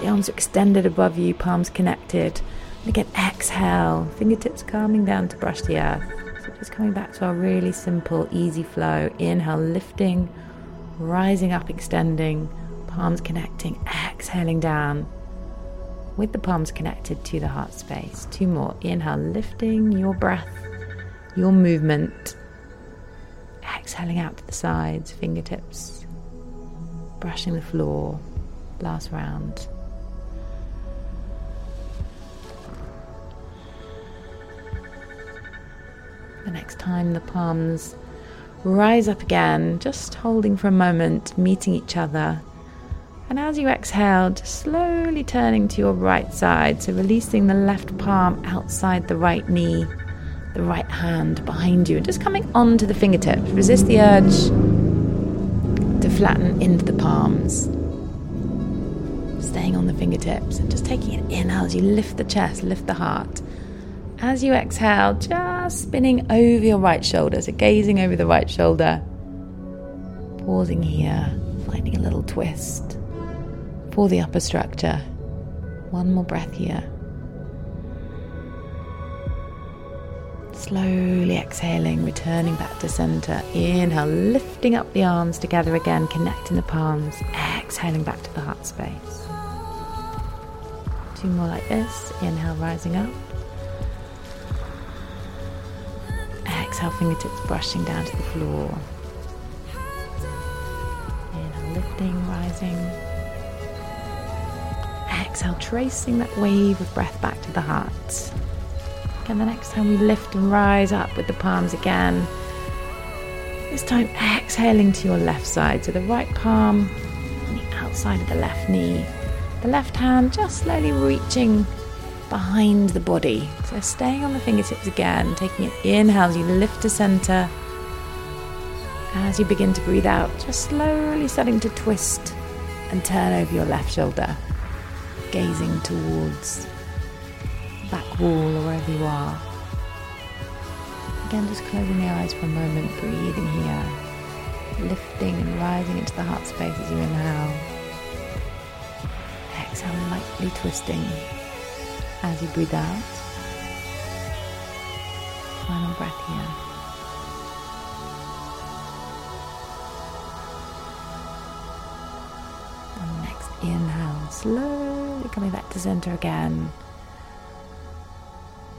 the arms extended above you, palms connected. And again, exhale, fingertips calming down to brush the earth. So just coming back to our really simple, easy flow. Inhale, lifting, rising up, extending, palms connecting, exhaling down with the palms connected to the heart space. Two more. Inhale, lifting your breath, your movement. Exhaling out to the sides, fingertips, brushing the floor. Last round. Next time the palms rise up again, just holding for a moment, meeting each other and as you exhale, just slowly turning to your right side. So releasing the left palm outside the right knee, the right hand behind you, and just coming onto the fingertips. Resist the urge to flatten into the palms. Staying on the fingertips and just taking it in as you lift the chest, lift the heart. As you exhale, just spinning over your right shoulder, so gazing over the right shoulder. Pausing here, finding a little twist for the upper structure. One more breath here. Slowly exhaling, returning back to center. Inhale, lifting up the arms together again, connecting the palms. Exhaling back to the heart space. Two more like this. Inhale, rising up. Exhale, fingertips brushing down to the floor. Inhale, lifting, rising exhale, tracing that wave of breath back to the heart. Again, the next time we lift and rise up with the palms again. This time, exhaling to your left side. So the right palm on the outside of the left knee. The left hand just slowly reaching behind the body. So staying on the fingertips again, taking an inhale as you lift to center. As you begin to breathe out, just slowly starting to twist and turn over your left shoulder gazing towards the back wall or wherever you are. Again, just closing the eyes for a moment, breathing here, lifting and rising into the heart space as you inhale. Exhale, lightly twisting as you breathe out. Final breath here. Next inhale, slowly coming back to center again.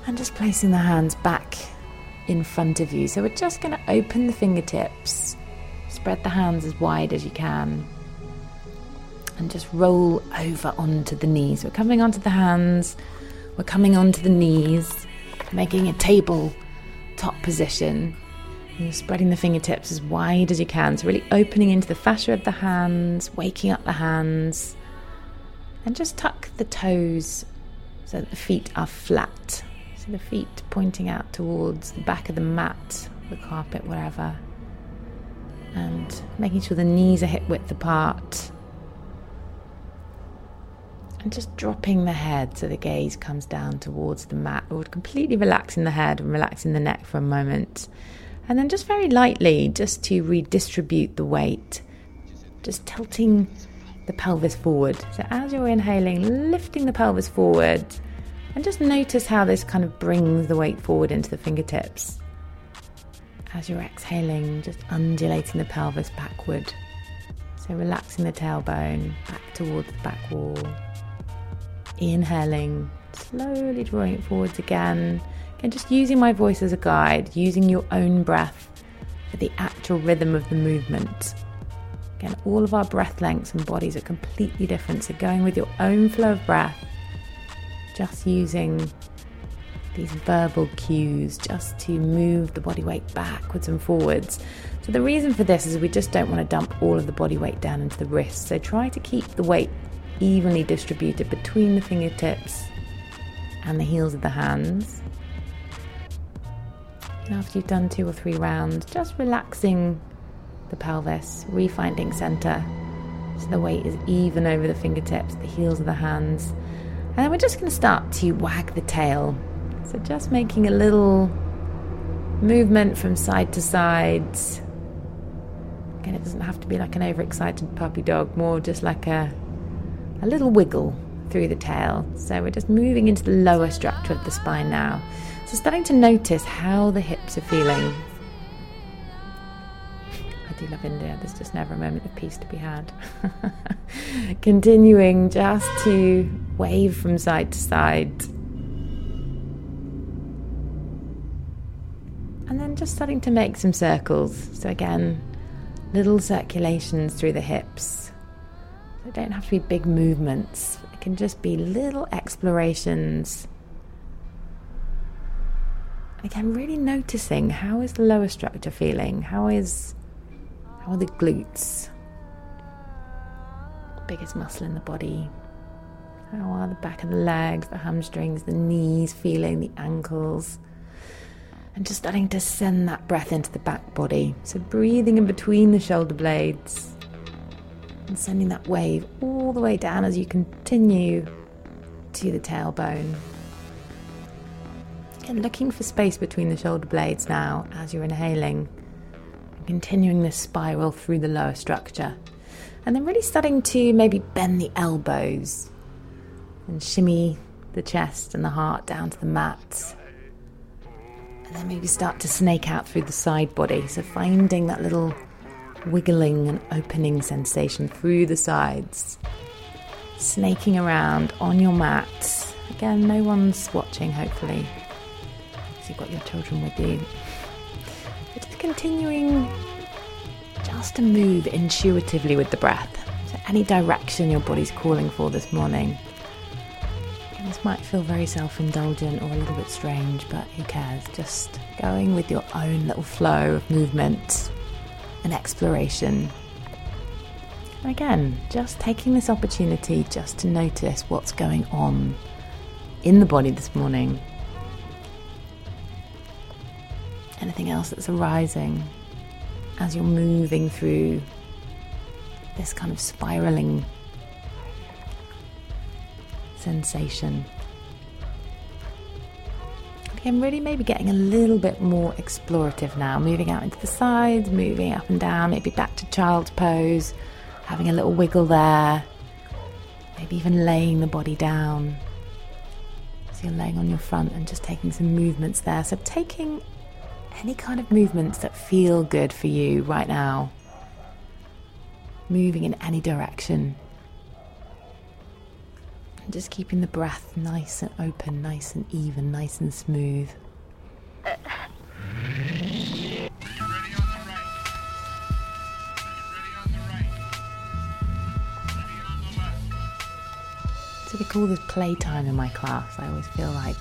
And just placing the hands back in front of you. So we're just going to open the fingertips, spread the hands as wide as you can, and just roll over onto the knees. We're coming onto the hands, we're coming onto the knees, making a table top position. And you're spreading the fingertips as wide as you can. So, really opening into the fascia of the hands, waking up the hands. And just tuck the toes so that the feet are flat. So, the feet pointing out towards the back of the mat, the carpet, wherever. And making sure the knees are hip width apart. And just dropping the head so the gaze comes down towards the mat, or completely relaxing the head and relaxing the neck for a moment. And then just very lightly, just to redistribute the weight, just tilting the pelvis forward. So as you're inhaling, lifting the pelvis forward, and just notice how this kind of brings the weight forward into the fingertips. As you're exhaling, just undulating the pelvis backward. So relaxing the tailbone back towards the back wall. Inhaling, slowly drawing it forwards again and just using my voice as a guide, using your own breath for the actual rhythm of the movement. Again, all of our breath lengths and bodies are completely different, so going with your own flow of breath, just using these verbal cues just to move the body weight backwards and forwards. So, the reason for this is we just don't want to dump all of the body weight down into the wrists. So, try to keep the weight evenly distributed between the fingertips and the heels of the hands after you've done two or three rounds, just relaxing the pelvis, refinding center so the weight is even over the fingertips, the heels of the hands, And then we're just going to start to wag the tail. So just making a little movement from side to side. Again, it doesn't have to be like an overexcited puppy dog, more just like a, a little wiggle through the tail. So we're just moving into the lower structure of the spine now. So starting to notice how the hips are feeling. I do love India. There's just never a moment of peace to be had. Continuing just to wave from side to side. And then just starting to make some circles. So, again, little circulations through the hips. It don't have to be big movements, it can just be little explorations. Again, really noticing how is the lower structure feeling? How is how are the glutes? Biggest muscle in the body. How are the back of the legs, the hamstrings, the knees feeling, the ankles? And just starting to send that breath into the back body. So breathing in between the shoulder blades and sending that wave all the way down as you continue to the tailbone. And looking for space between the shoulder blades now as you're inhaling continuing this spiral through the lower structure. And then really starting to maybe bend the elbows and shimmy the chest and the heart down to the mat. And then maybe start to snake out through the side body. So finding that little wiggling and opening sensation through the sides. Snaking around on your mat. Again, no one's watching, hopefully. So you've got your children with you Just continuing just to move intuitively with the breath. So, any direction your body's calling for this morning. This might feel very self indulgent or a little bit strange, but who cares? Just going with your own little flow of movement and exploration. Again, just taking this opportunity just to notice what's going on in the body this morning anything else that's arising as you're moving through this kind of spiraling sensation. Again, really maybe getting a little bit more explorative now, moving out into the sides, moving up and down, maybe back to child's pose, having a little wiggle there, maybe even laying the body down. So you're laying on your front and just taking some movements there. So taking any kind of movements that feel good for you right now. Moving in any direction. Just keeping the breath nice and open, nice and even, nice and smooth. So we call this playtime in my class. I always feel like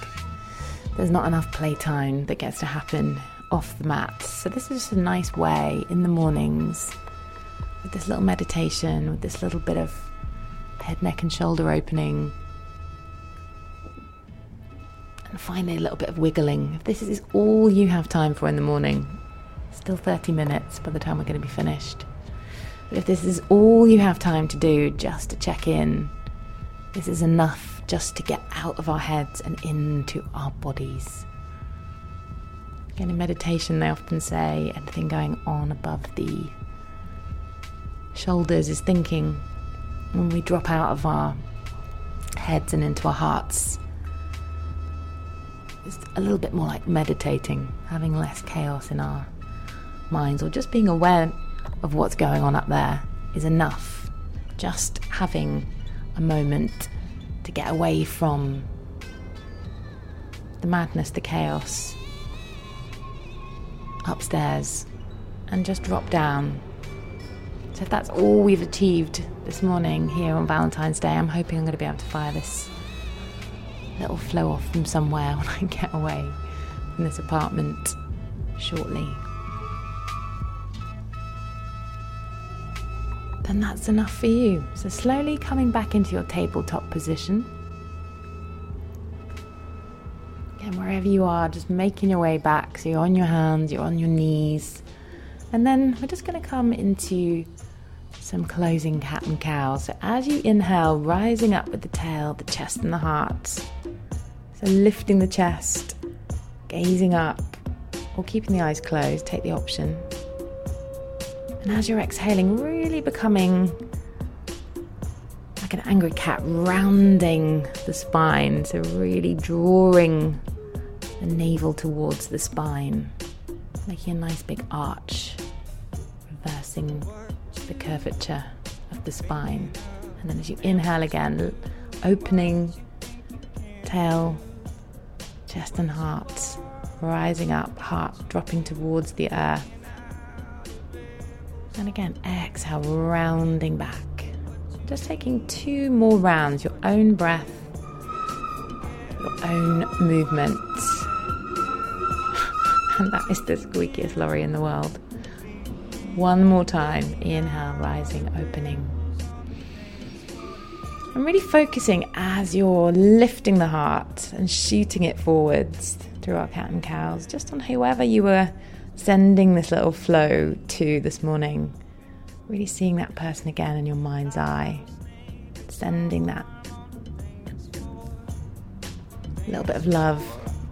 there's not enough playtime that gets to happen off the mat. So, this is just a nice way in the mornings with this little meditation, with this little bit of head, neck, and shoulder opening. And finally, a little bit of wiggling. If this is all you have time for in the morning, still 30 minutes by the time we're going to be finished. But if this is all you have time to do just to check in, this is enough just to get out of our heads and into our bodies. Again, in meditation, they often say anything going on above the shoulders is thinking. When we drop out of our heads and into our hearts, it's a little bit more like meditating, having less chaos in our minds, or just being aware of what's going on up there is enough. Just having a moment to get away from the madness, the chaos, upstairs and just drop down. If that's all we've achieved this morning here on Valentine's Day, I'm hoping I'm going to be able to fire this little flow off from somewhere when I get away from this apartment shortly. Then that's enough for you. So, slowly coming back into your tabletop position. And wherever you are, just making your way back. So you're on your hands, you're on your knees. And then we're just going to come into some closing cat and cow. So as you inhale, rising up with the tail, the chest, and the heart. So lifting the chest, gazing up, or keeping the eyes closed, take the option. And as you're exhaling, really becoming like an angry cat, rounding the spine. So really drawing the navel towards the spine, making a nice big arch, reversing the curvature of the spine. And then as you inhale again, opening tail, chest, and heart, rising up, heart dropping towards the earth. And again, exhale, rounding back. Just taking two more rounds, your own breath, your own movement. and that is the squeakiest lorry in the world. One more time. Inhale, rising, opening. I'm really focusing as you're lifting the heart and shooting it forwards through our cat and cows, just on whoever you were sending this little flow to this morning. Really seeing that person again in your mind's eye, sending that little bit of love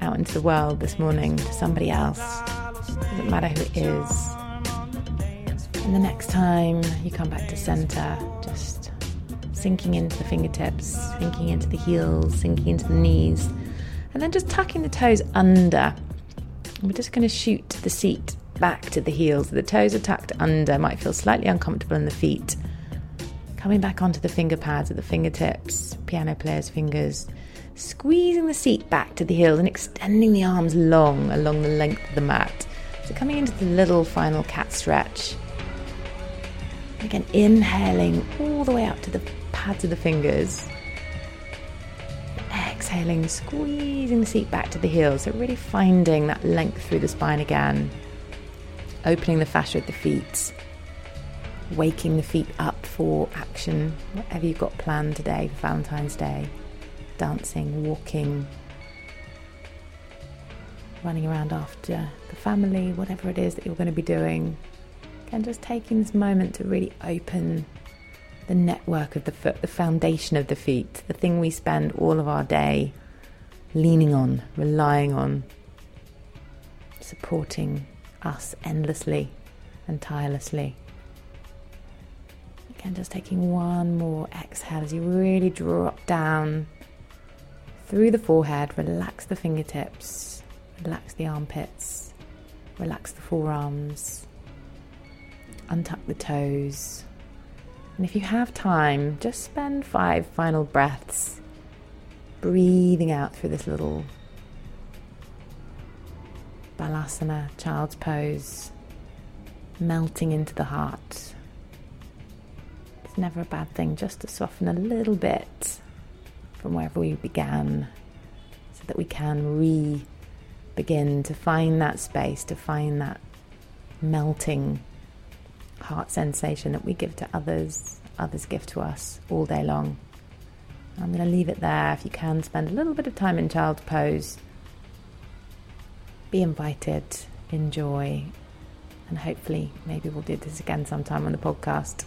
out into the world this morning to somebody else. Doesn't matter who it is. And the next time you come back to center, just sinking into the fingertips, sinking into the heels, sinking into the knees, and then just tucking the toes under. we're just going to shoot the seat back to the heels. The toes are tucked under, might feel slightly uncomfortable in the feet. Coming back onto the finger pads at the fingertips, piano player's fingers, squeezing the seat back to the heels and extending the arms long along the length of the mat. So coming into the little final cat stretch. Again, inhaling all the way up to the pads of the fingers. Exhaling, squeezing the seat back to the heels. So, really finding that length through the spine again. Opening the fascia at the feet. Waking the feet up for action, whatever you've got planned today for Valentine's Day. Dancing, walking, running around after the family, whatever it is that you're going to be doing. And just taking this moment to really open the network of the foot, the foundation of the feet, the thing we spend all of our day leaning on, relying on, supporting us endlessly and tirelessly. Again, just taking one more exhale as you really drop down through the forehead, relax the fingertips, relax the armpits, relax the forearms untuck the toes. And if you have time, just spend five final breaths breathing out through this little balasana, child's pose, melting into the heart. It's never a bad thing just to soften a little bit from wherever we began so that we can re begin to find that space, to find that melting heart sensation that we give to others, others give to us all day long. I'm going to leave it there. If you can spend a little bit of time in child pose, be invited, enjoy, and hopefully, maybe we'll do this again sometime on the podcast.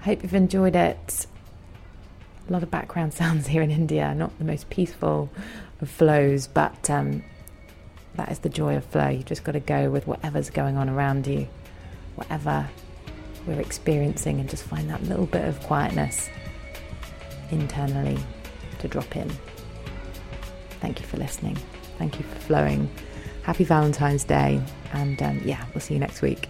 I hope you've enjoyed it. A lot of background sounds here in India, not the most peaceful of flows, but um, that is the joy of flow. You've just got to go with whatever's going on around you, whatever we're experiencing and just find that little bit of quietness internally to drop in. Thank you for listening. Thank you for flowing. Happy Valentine's Day. And um, yeah, we'll see you next week.